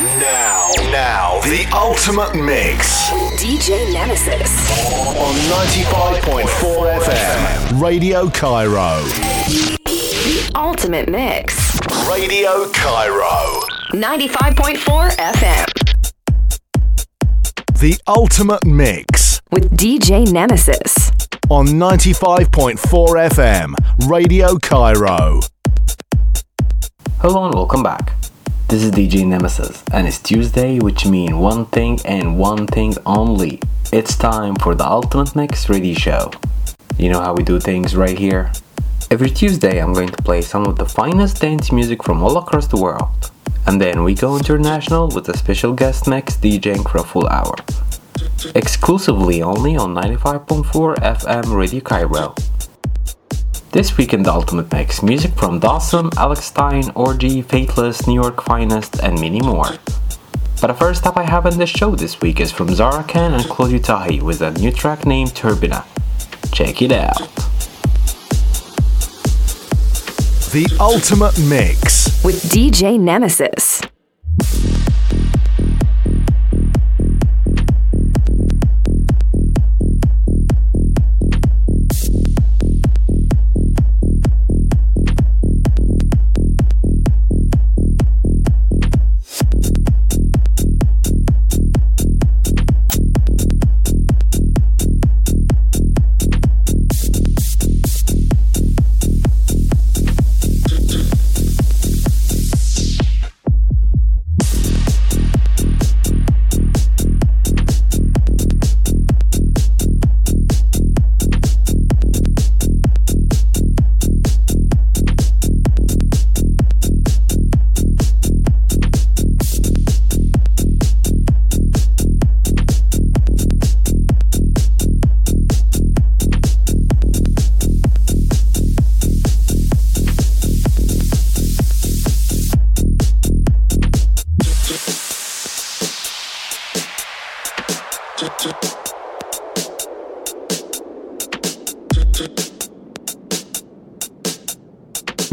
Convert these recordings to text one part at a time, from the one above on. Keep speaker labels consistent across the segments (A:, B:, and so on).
A: Now, now, the ultimate mix.
B: DJ Nemesis.
A: On 95.4 FM. Radio Cairo.
B: The ultimate mix.
A: Radio Cairo.
B: 95.4 FM.
A: The ultimate mix.
B: With DJ Nemesis.
A: On 95.4 FM. Radio Cairo.
C: Hello and welcome back. This is DJ Nemesis, and it's Tuesday, which means one thing and one thing only. It's time for the Ultimate Mix Radio Show. You know how we do things right here? Every Tuesday, I'm going to play some of the finest dance music from all across the world. And then we go international with a special guest mix DJing for a full hour. Exclusively only on 95.4 FM Radio Cairo. This week in the Ultimate Mix, music from Dawson, Alex Stein, Argy, Faithless, New York Finest, and many more. But the first up I have in this show this week is from Zara Khan and Claudio Tahi with a new track named Turbina. Check it out.
A: The Ultimate Mix.
B: With DJ Nemesis.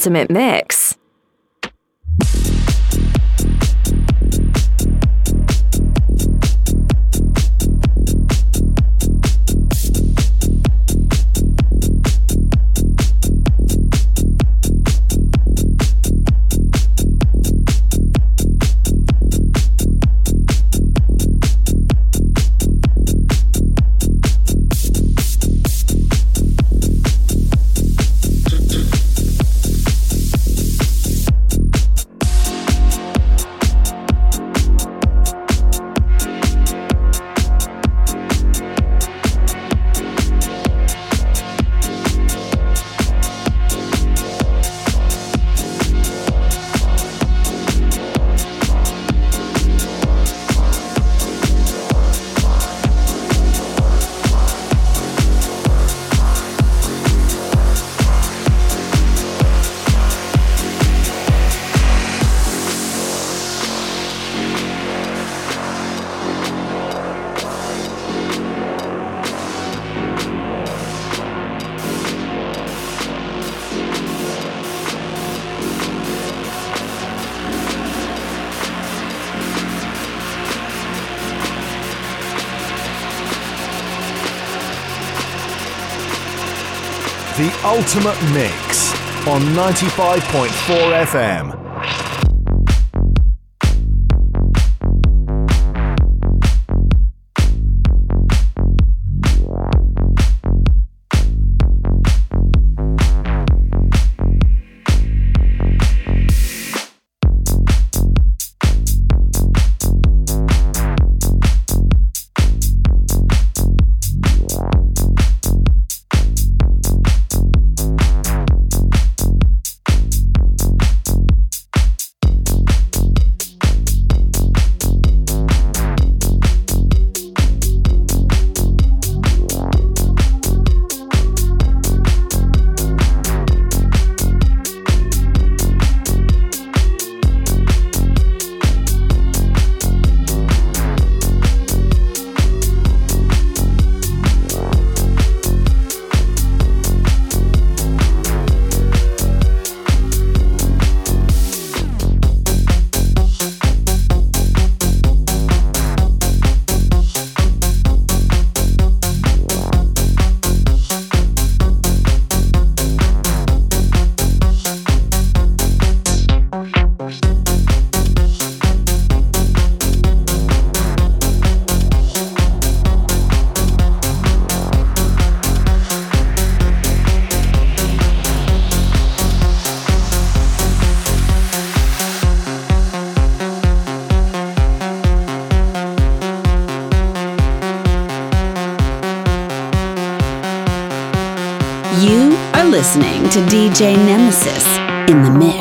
A: Ultimate mix. Ultimate Mix on 95.4 FM.
D: DJ Nemesis in the mix.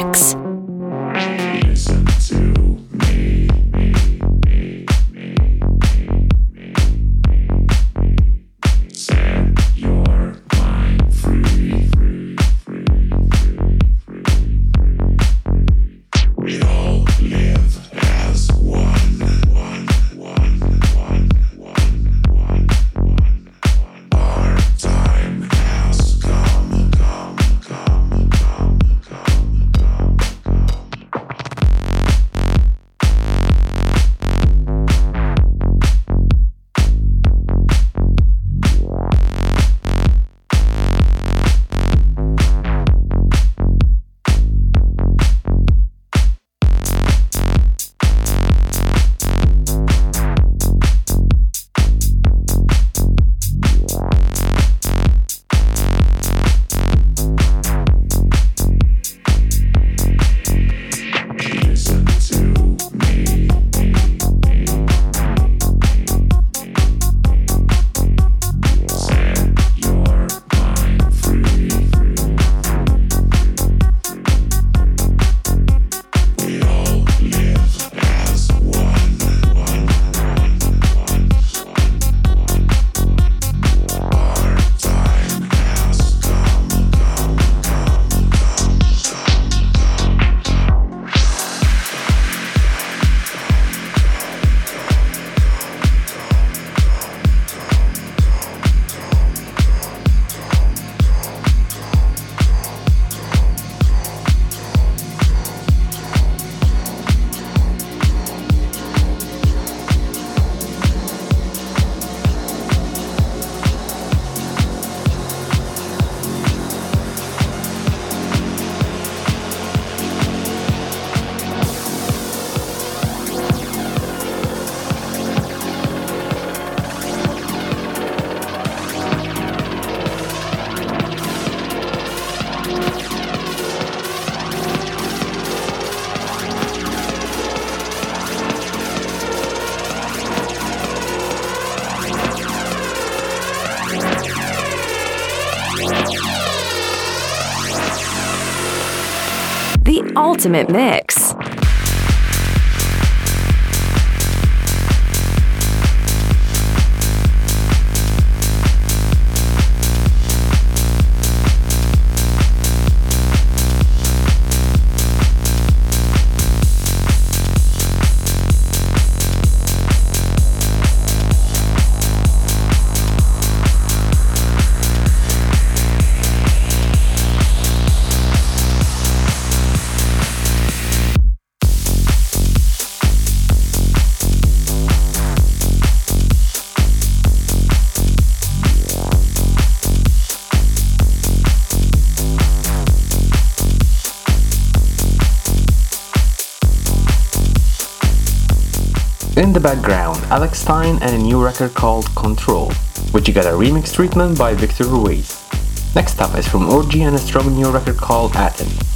B: Ultimate mix.
C: Alex Stein and a new record called Control, which you got a remix treatment by Victor Ruiz. Next up is from Argy and a strong new record called Aten.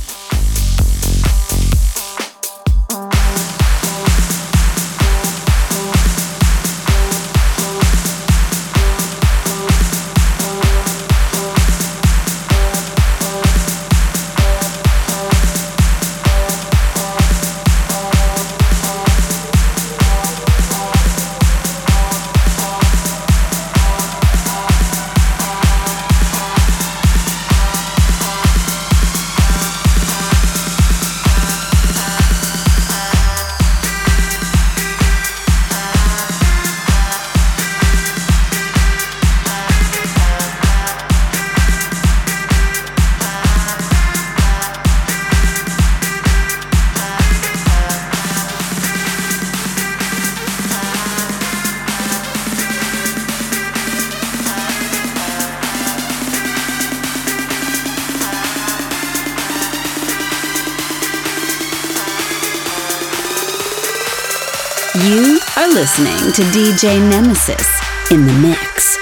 D: You are listening to DJ Nemesis in the mix.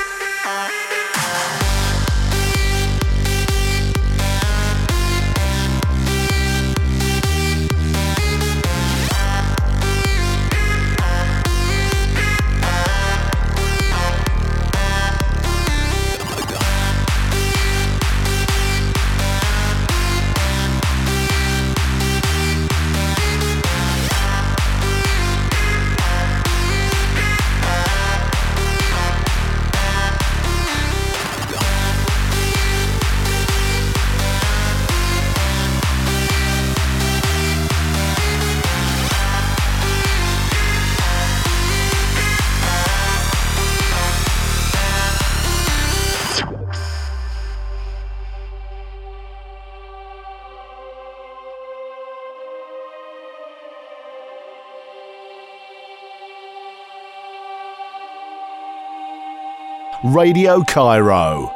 A: Radio Cairo.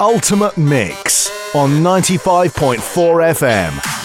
A: Ultimate Mix on 95.4 FM.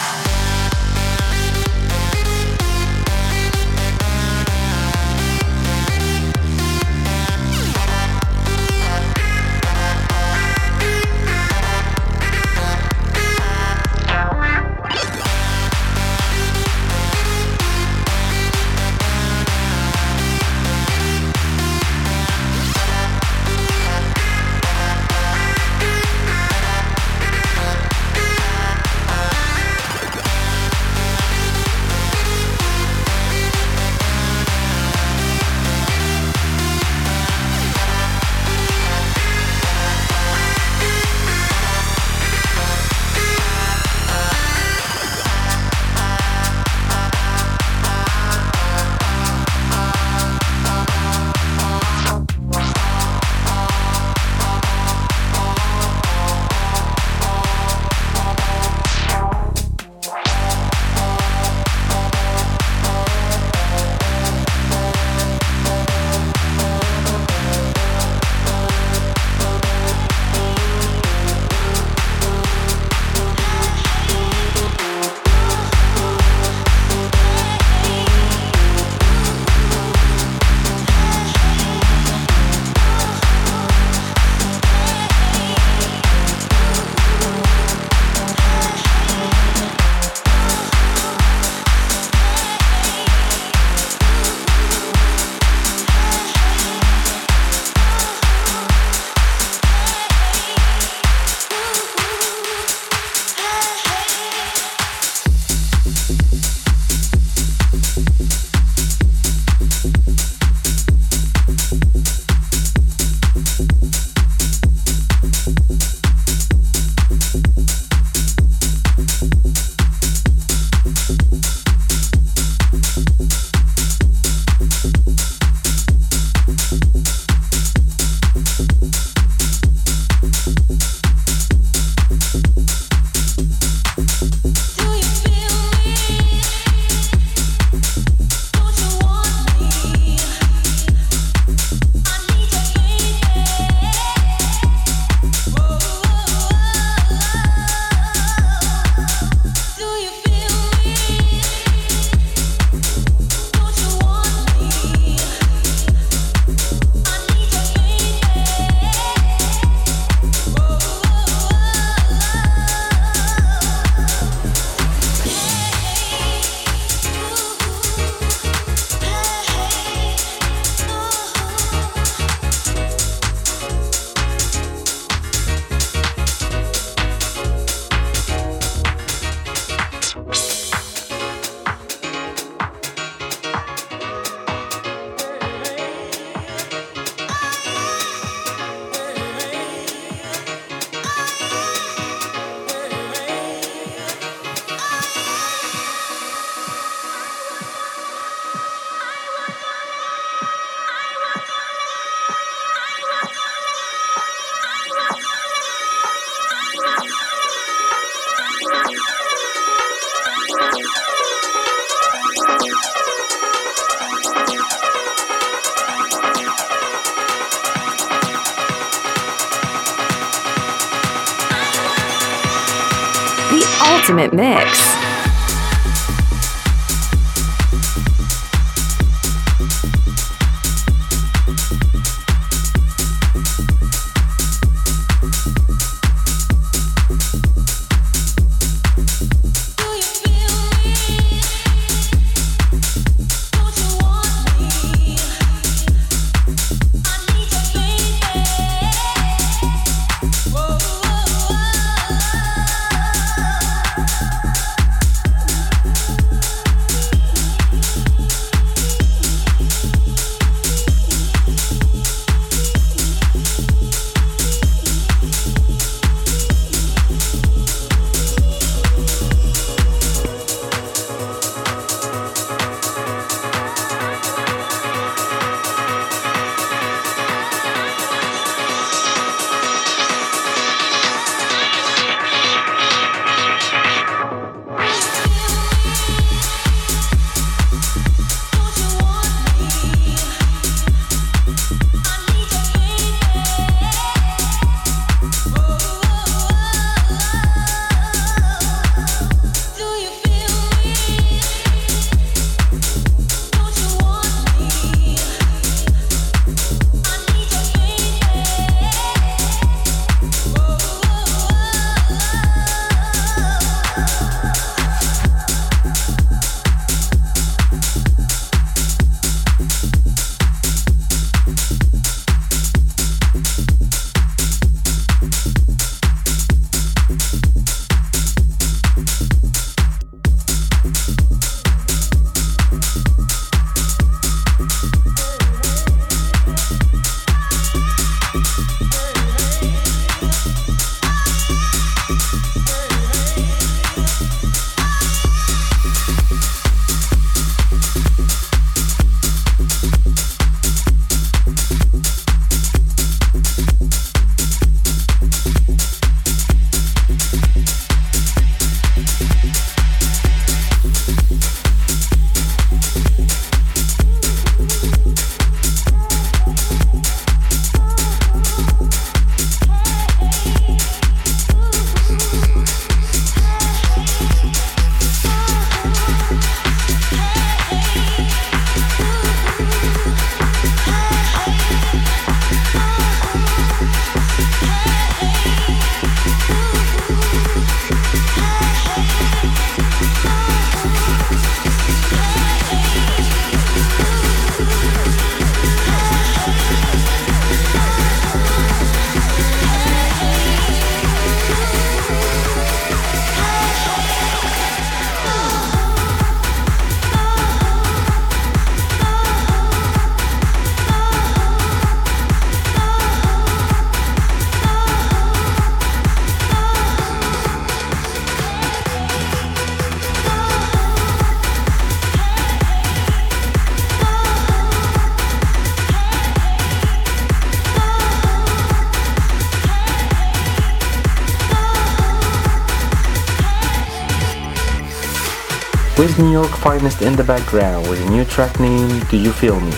C: New York finest in the background with a new track named Do You Feel Me?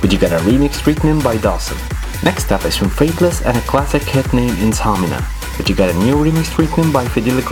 C: But you got a remix treatment by Dawson. Next up is from Faithless and a classic hit named Insomnia, but you got a new remix treatment by Fidel.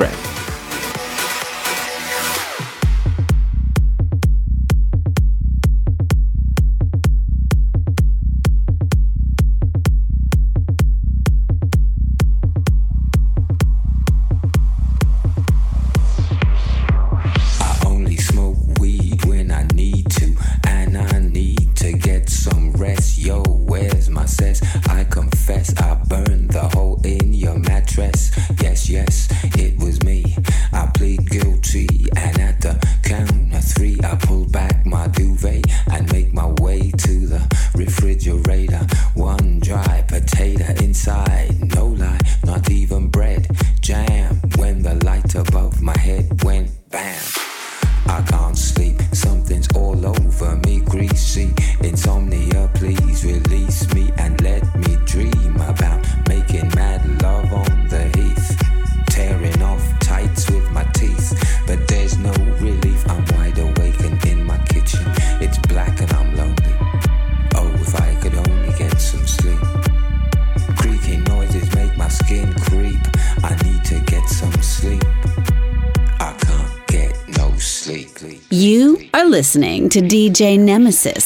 D: To DJ Nemesis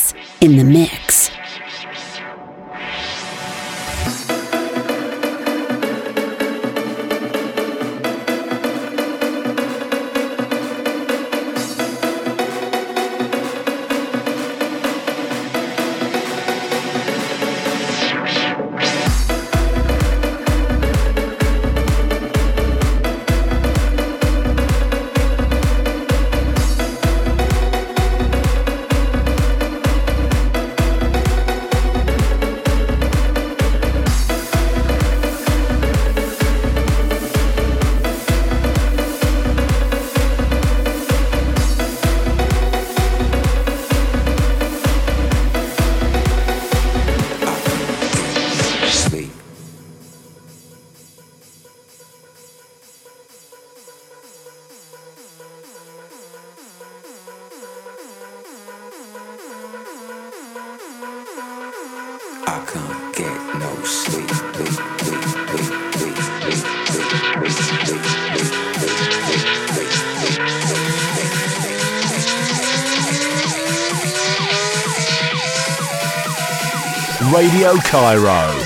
A: Radio Cairo.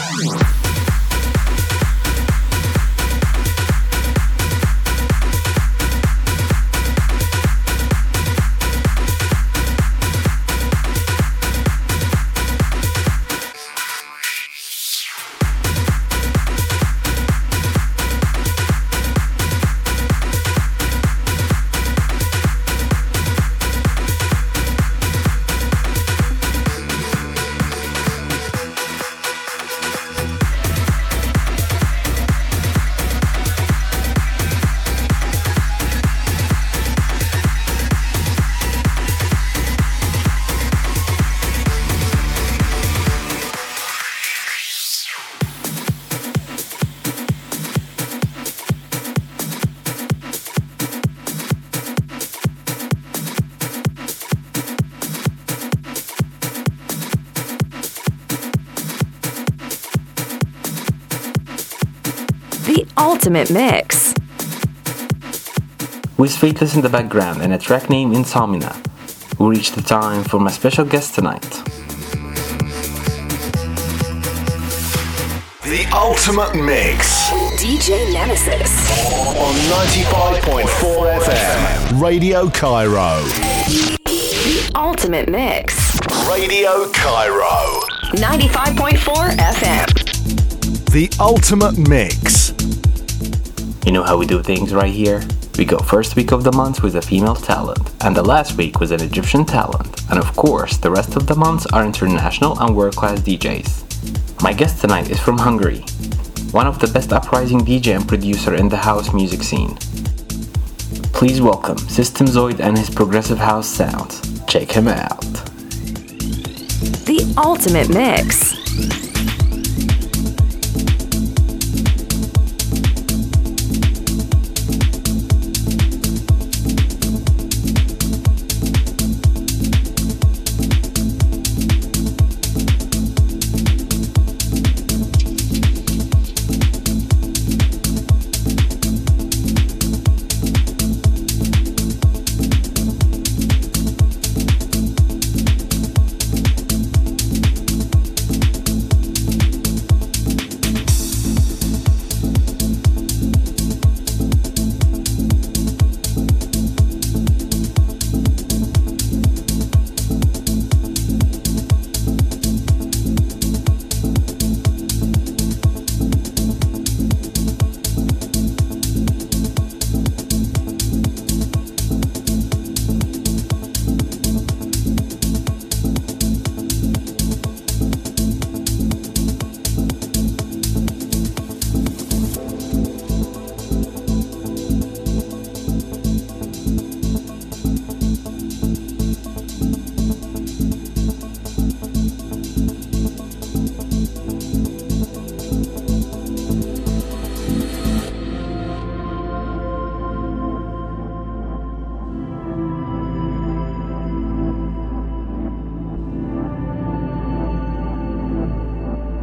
B: Ultimate mix.
C: With Faithless in the background and a track named Insomnia, we reach the time for my special guest tonight.
A: The ultimate mix.
B: DJ Nemesis.
A: On 95.4 FM. Radio Cairo.
B: The ultimate mix.
A: Radio Cairo.
B: 95.4 FM.
A: The ultimate mix.
C: You know how we do things right here? We go first week of the month with a female talent, and the last week with an Egyptian talent, and of course, the rest of the months are international and world class DJs. My guest tonight is from Hungary, one of the best uprising DJ and producer in the house music scene. Please welcome Systemzoid and his progressive house sounds. Check him out.
B: The ultimate mix.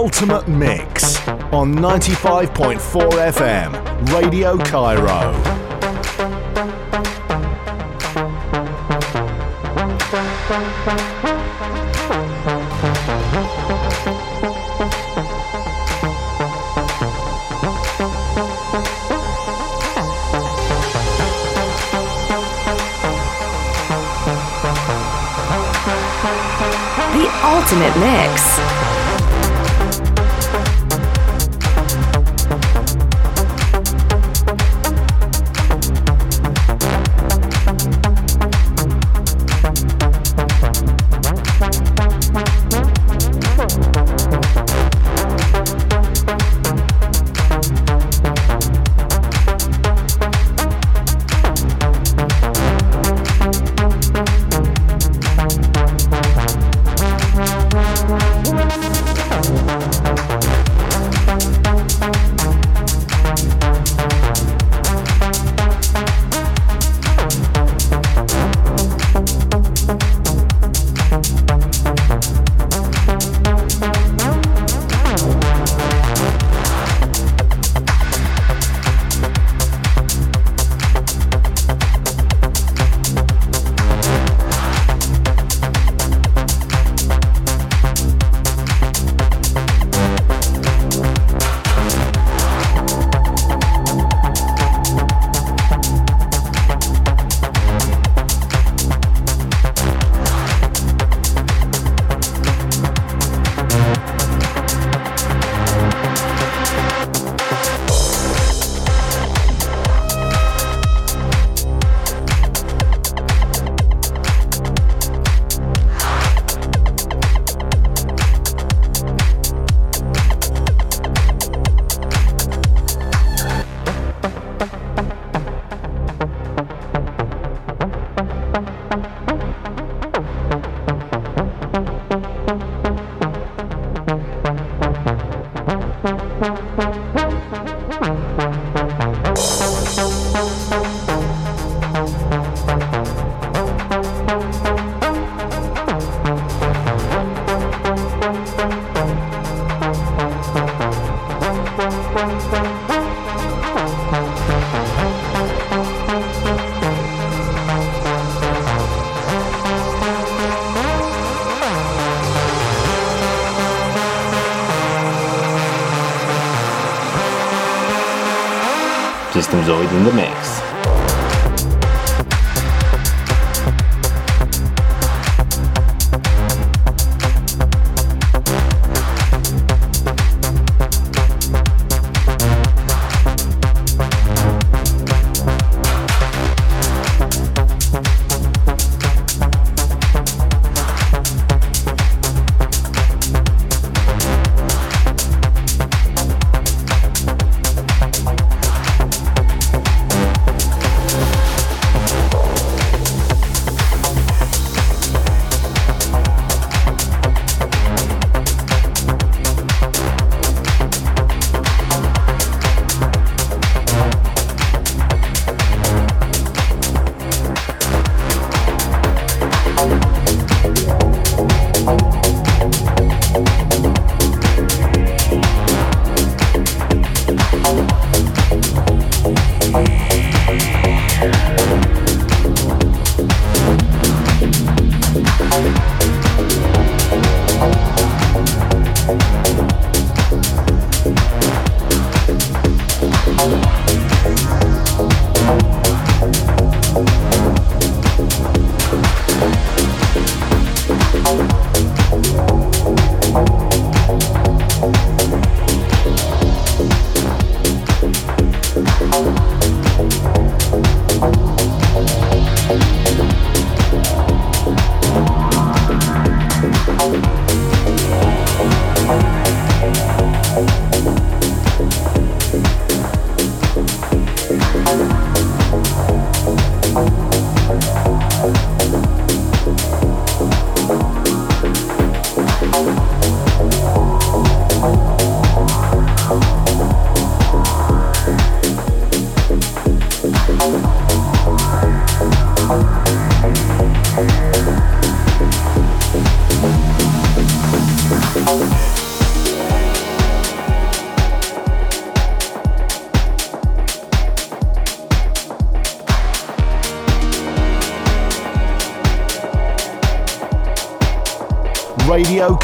A: Ultimate Mix on 95.4 FM, Radio Cairo.
C: System Zoid in the mix.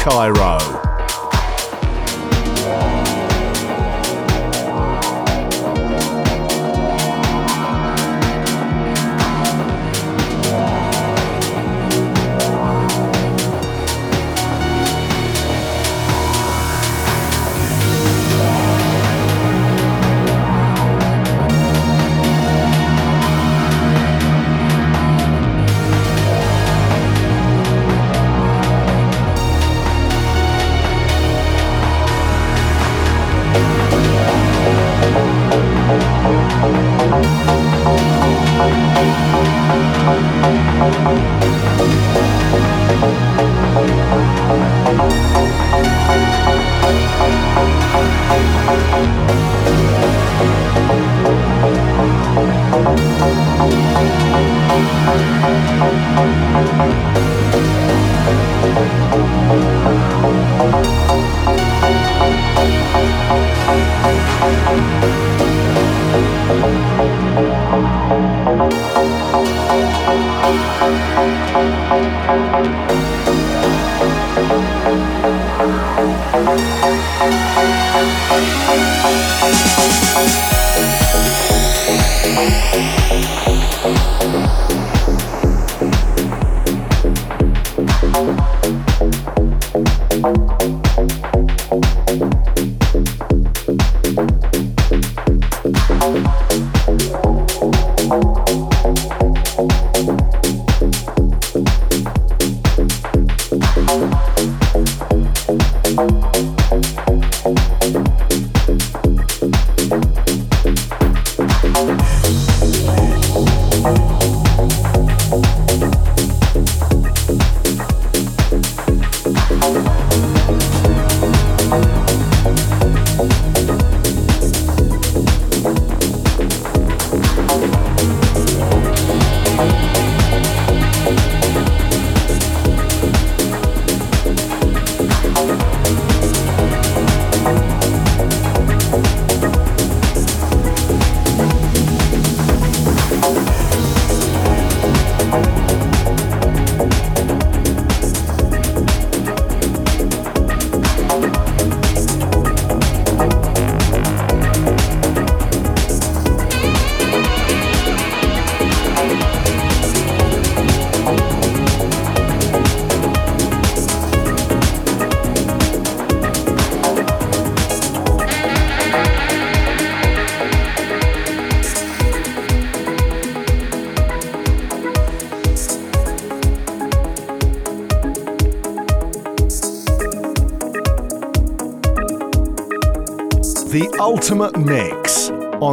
A: Cairo.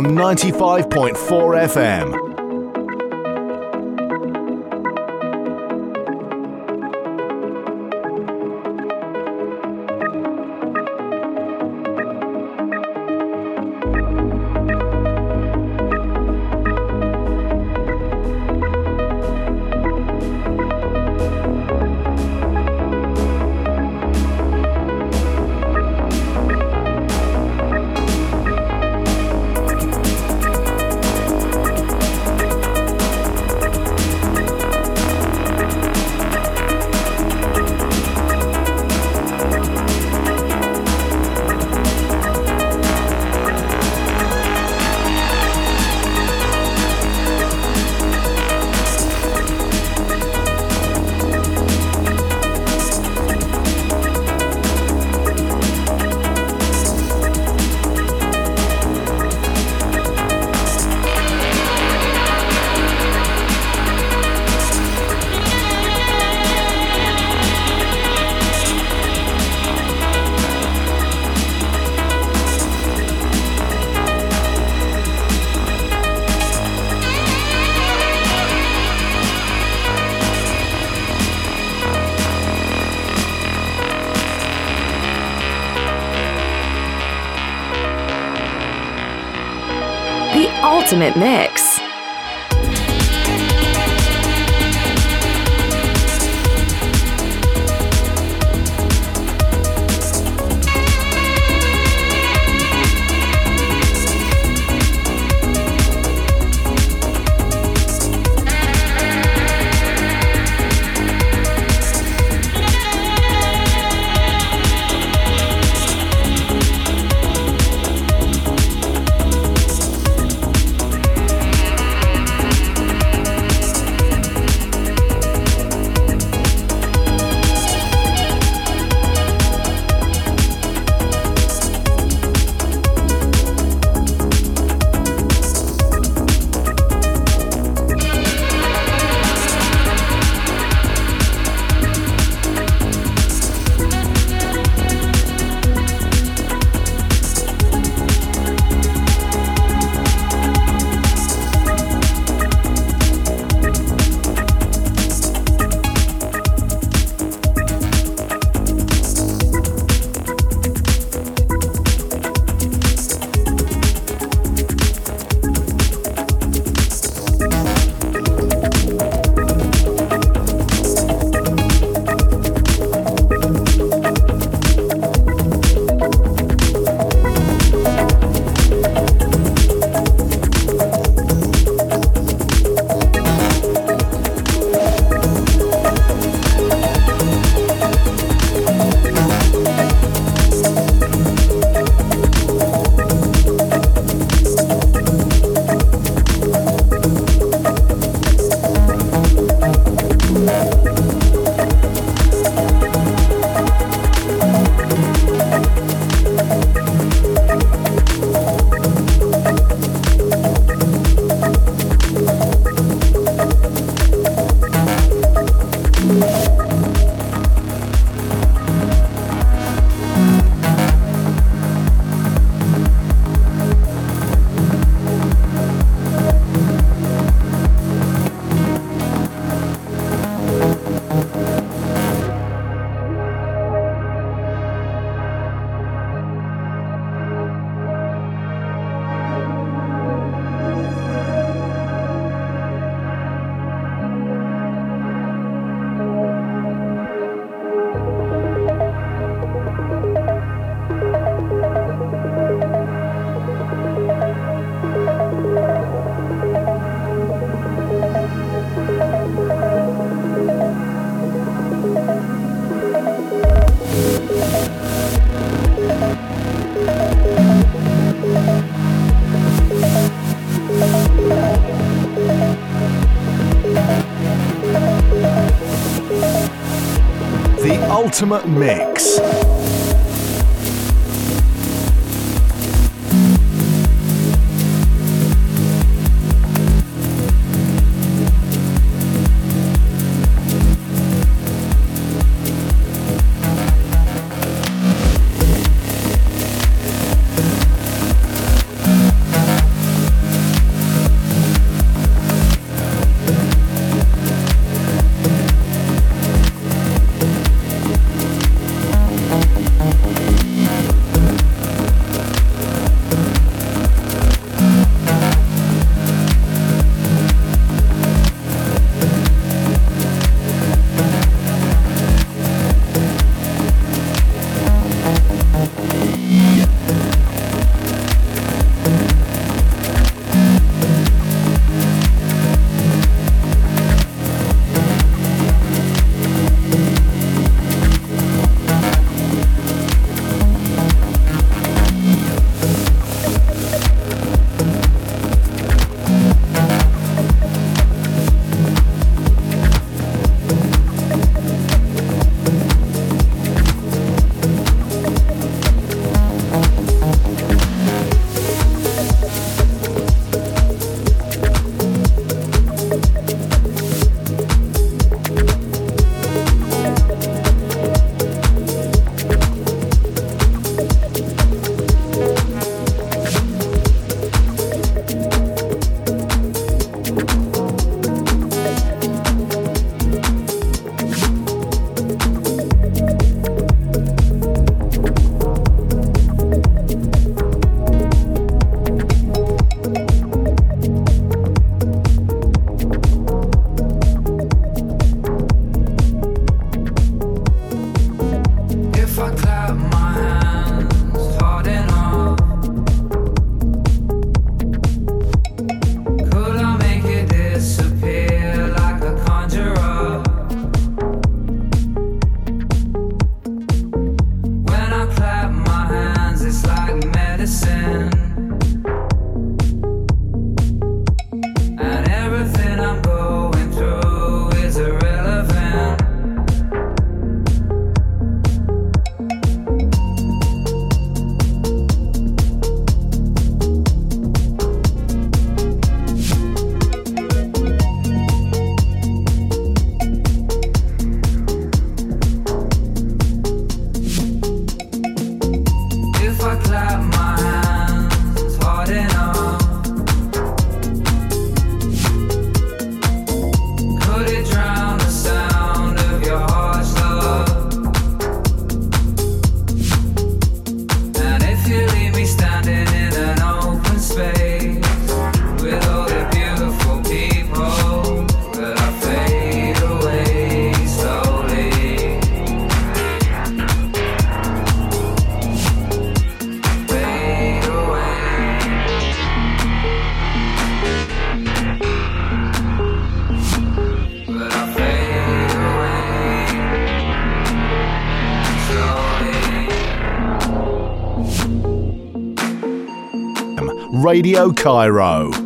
A: On 95.4 FM.
B: Ultimate mix.
E: Ultimate mix. Radio Cairo.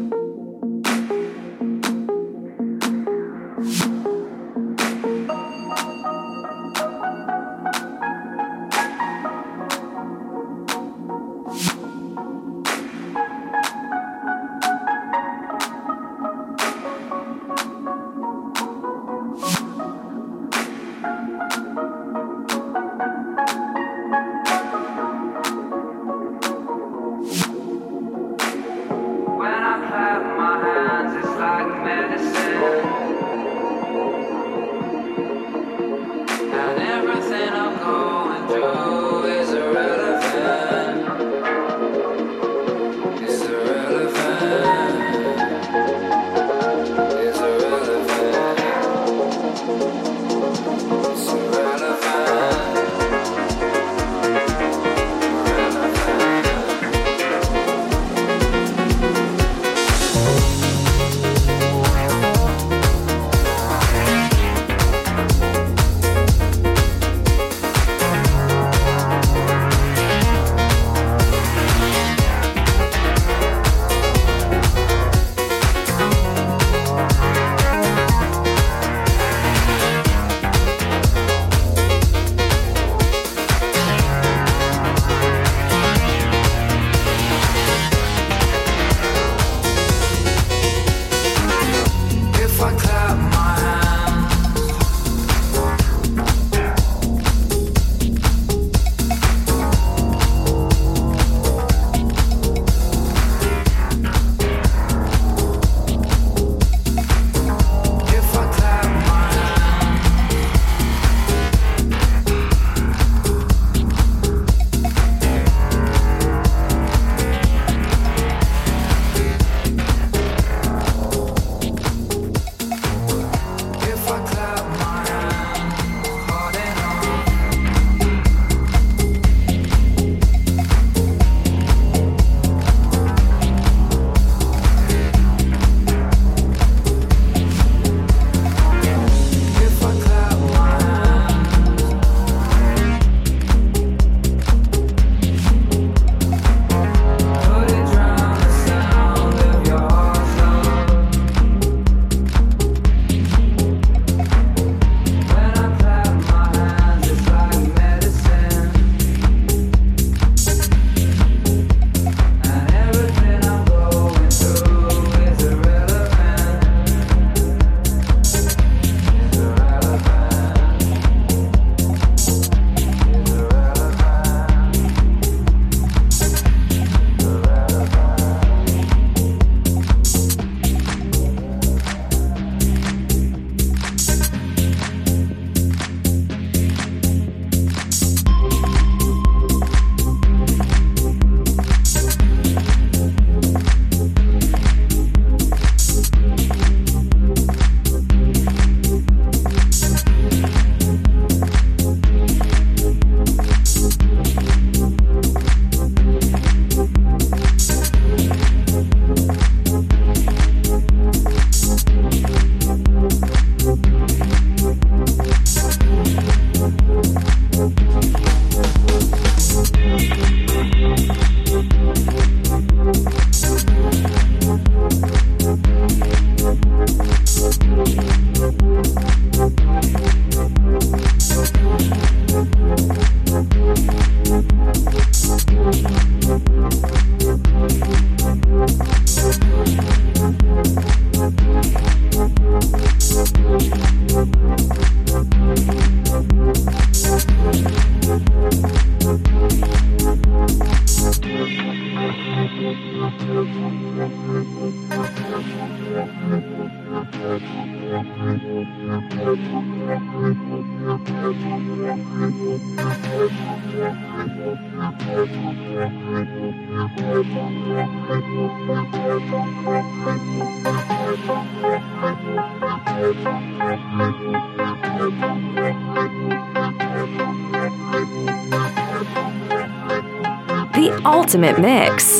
B: Ultimate mix.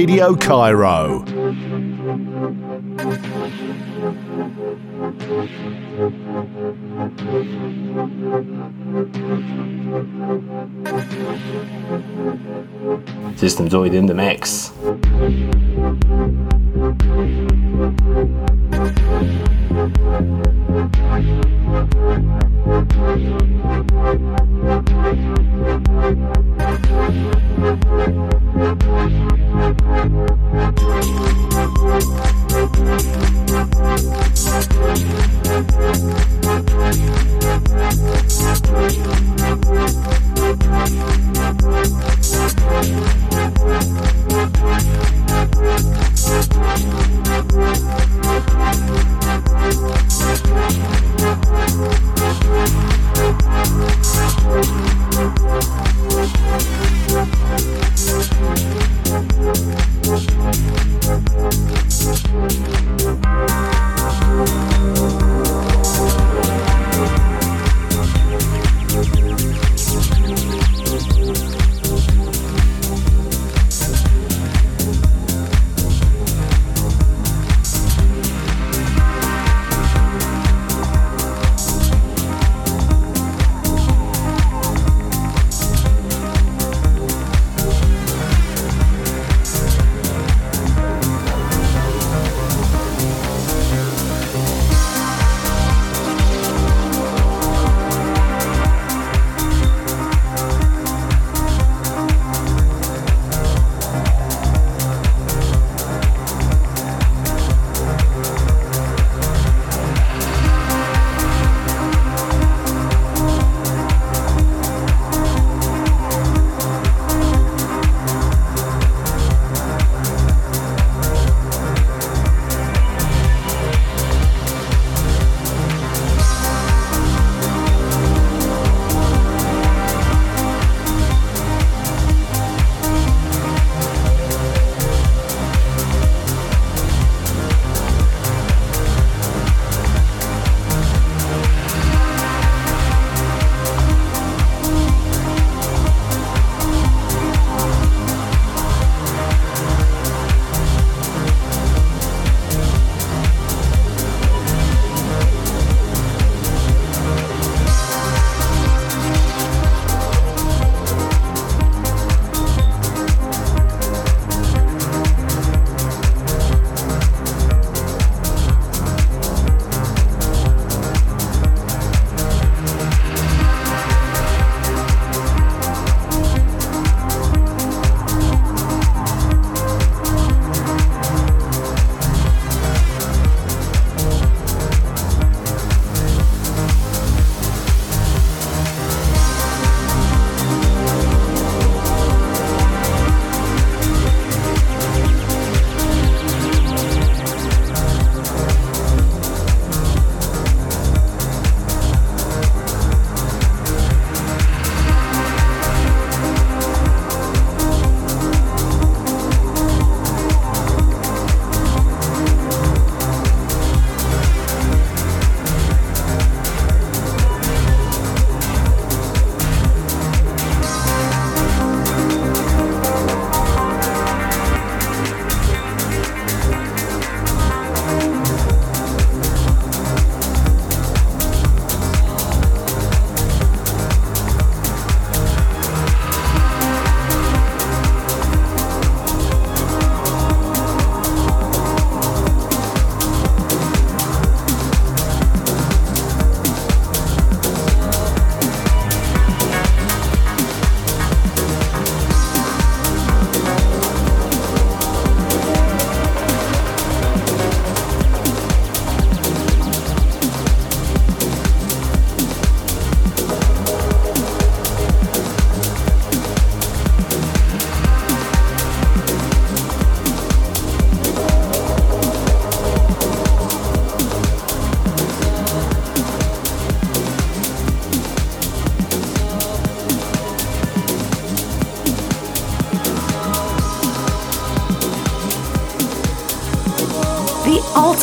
A: Radio Cairo.
C: Systemzoid in the mix.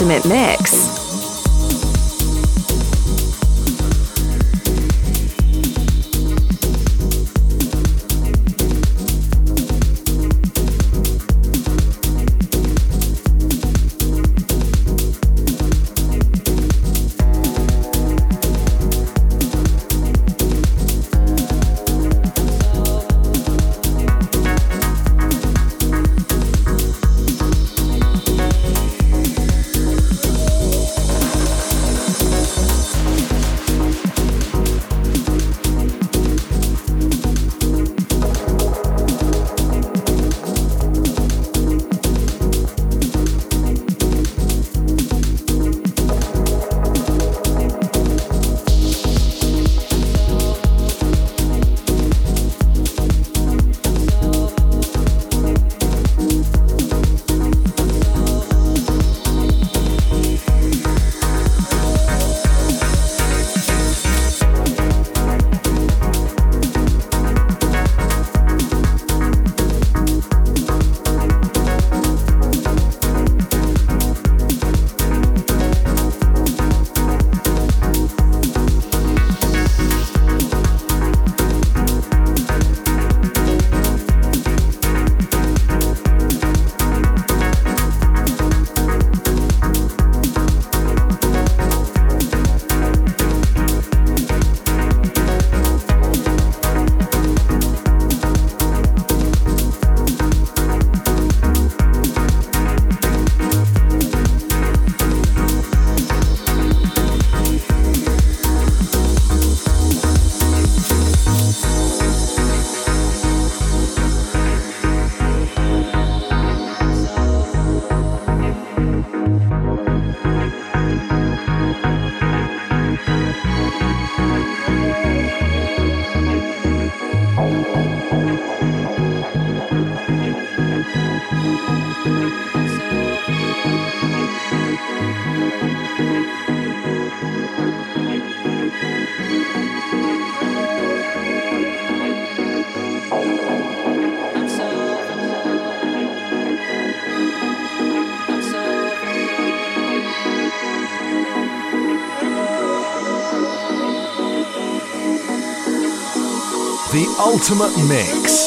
B: Ultimate mix.
A: Ultimate Mix.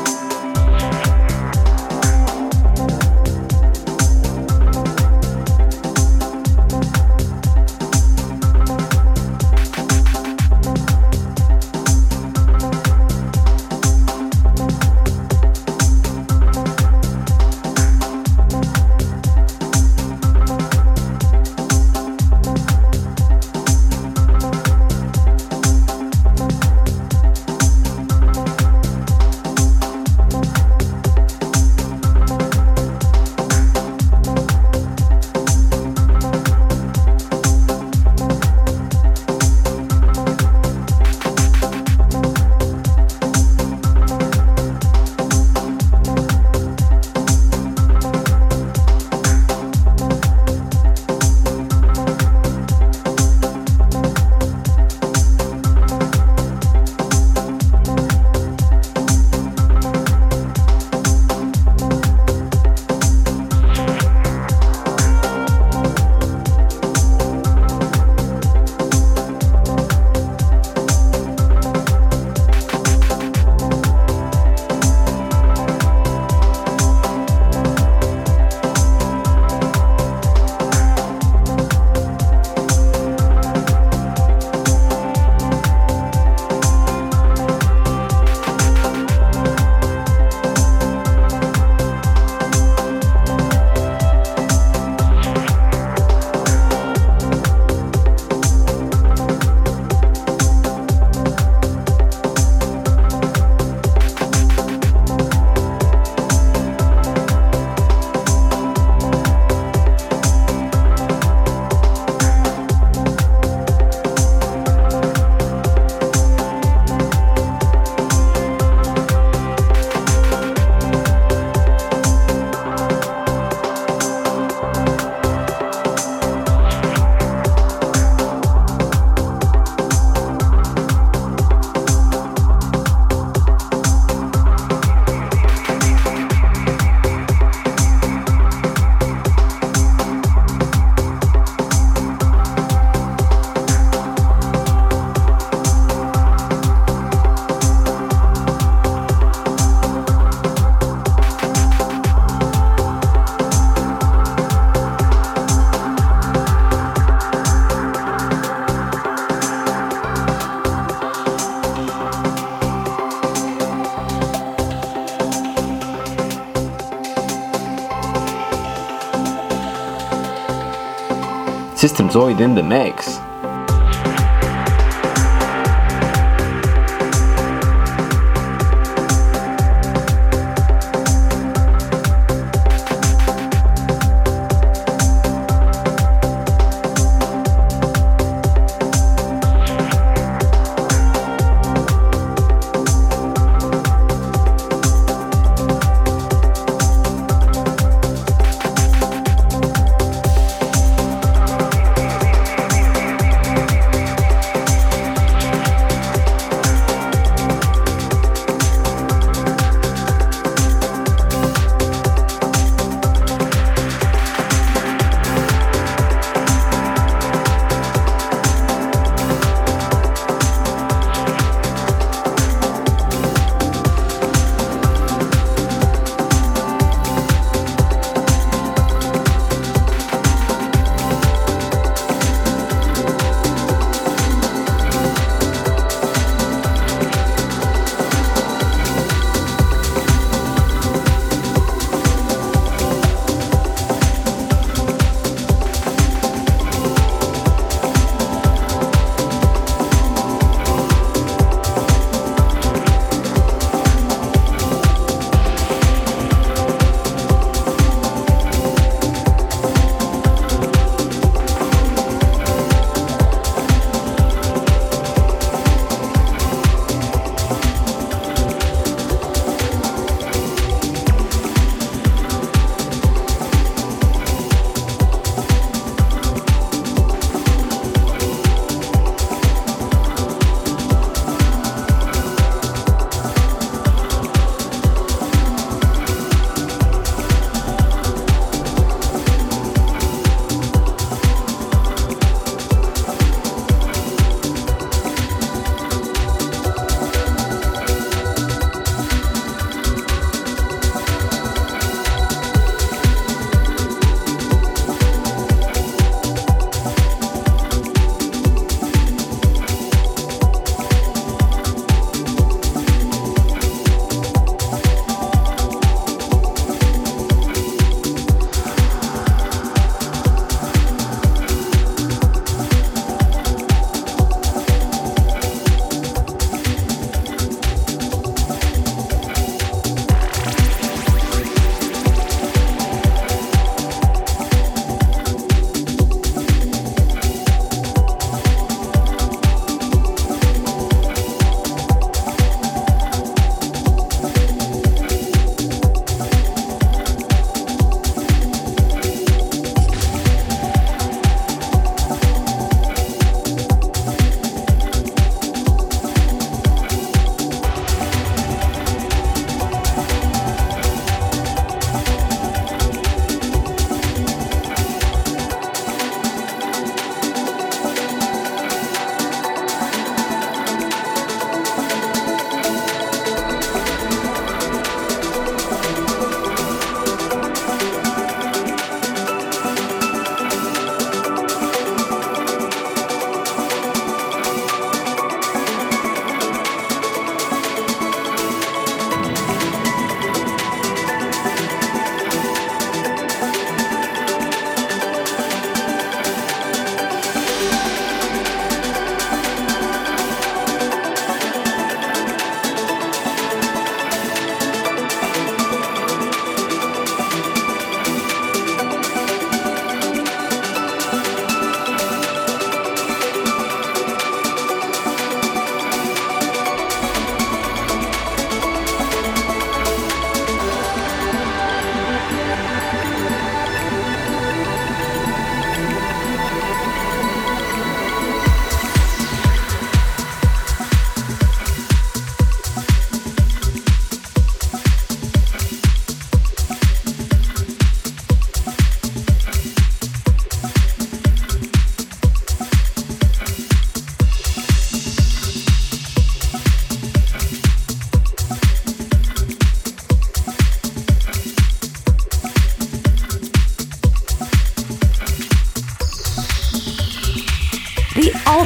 C: System Zoid in the mix.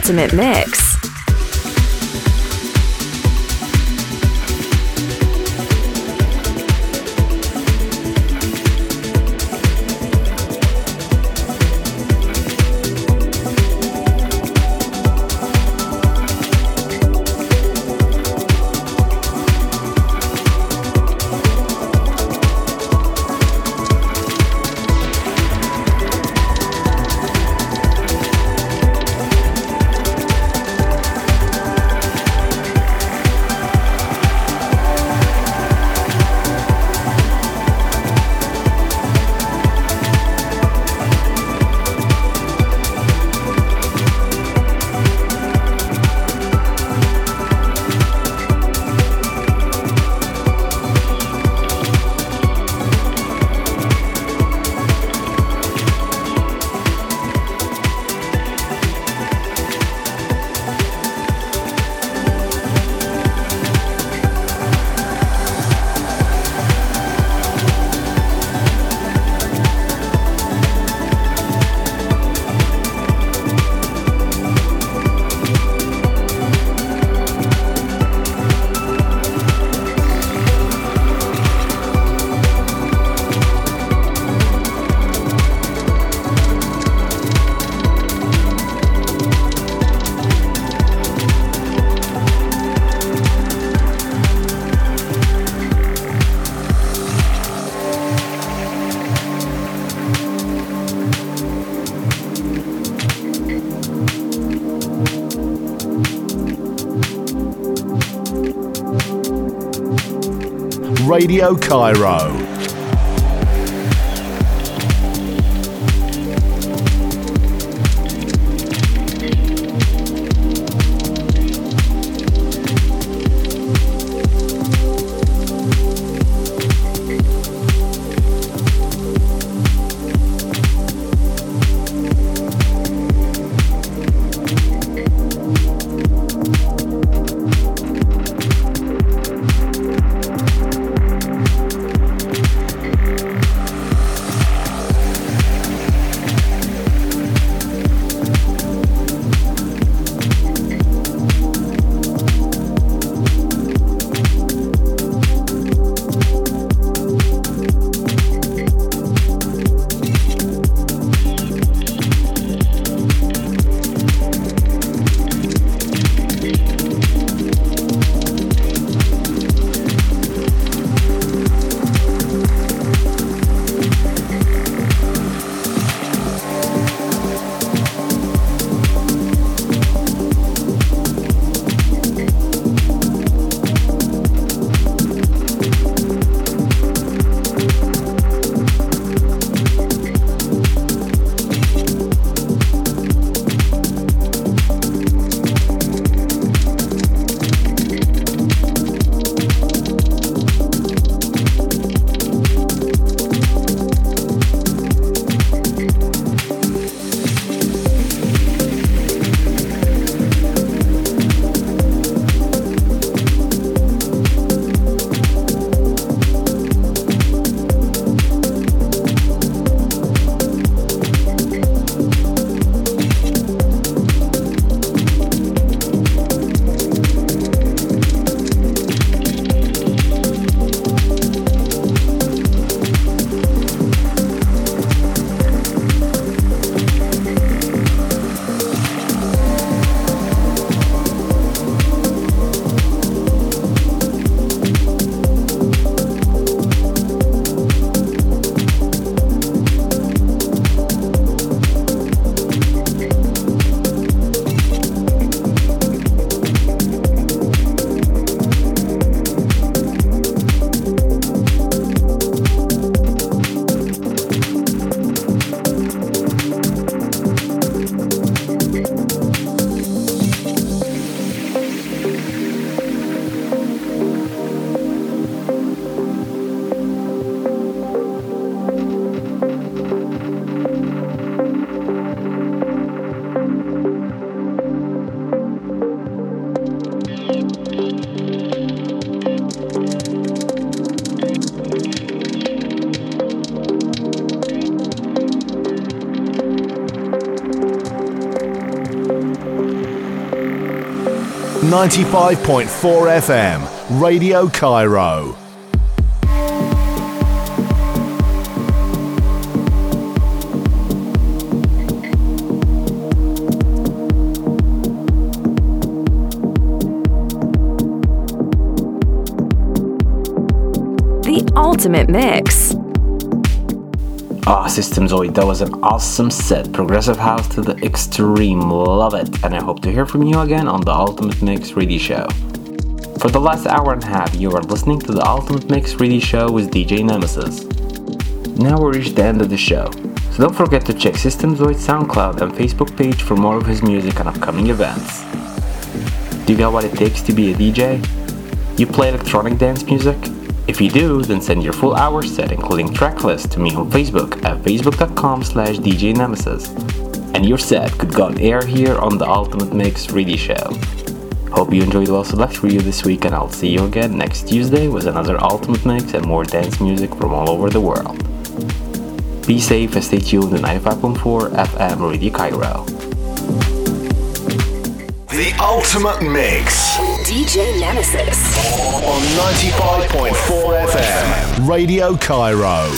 B: Ultimate mix.
A: Radio Cairo. 95.4 FM, Radio Cairo.
B: The ultimate mix.
C: Ah, System Zoid, that was an awesome set. Progressive house to the extreme. Love it. And I hope to hear from you again on the Ultimate Mix 3D Show. For the last hour and a half, you are listening to the Ultimate Mix 3D Show with DJ Nemesis. Now we reach the end of the show. So don't forget to check System Zoid's SoundCloud and Facebook page for more of his music and upcoming events. Do you got what it takes to be a DJ? You play electronic dance music? If you do, then send your full hour set including track list to me on Facebook at facebook.com slash DJ Nemesis. And your set could go on air here on the Ultimate Mix Radio Show. Hope you enjoyed well select you this week and I'll see you again next Tuesday with another Ultimate Mix and more dance music from all over the world. Be safe and stay tuned to 95.4 FM Radio Cairo.
A: The Ultimate Mix
B: DJ Nemesis.
A: on 95.4 FM, Radio Cairo.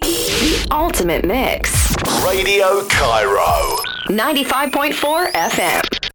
B: The ultimate mix.
A: Radio Cairo.
B: 95.4 FM.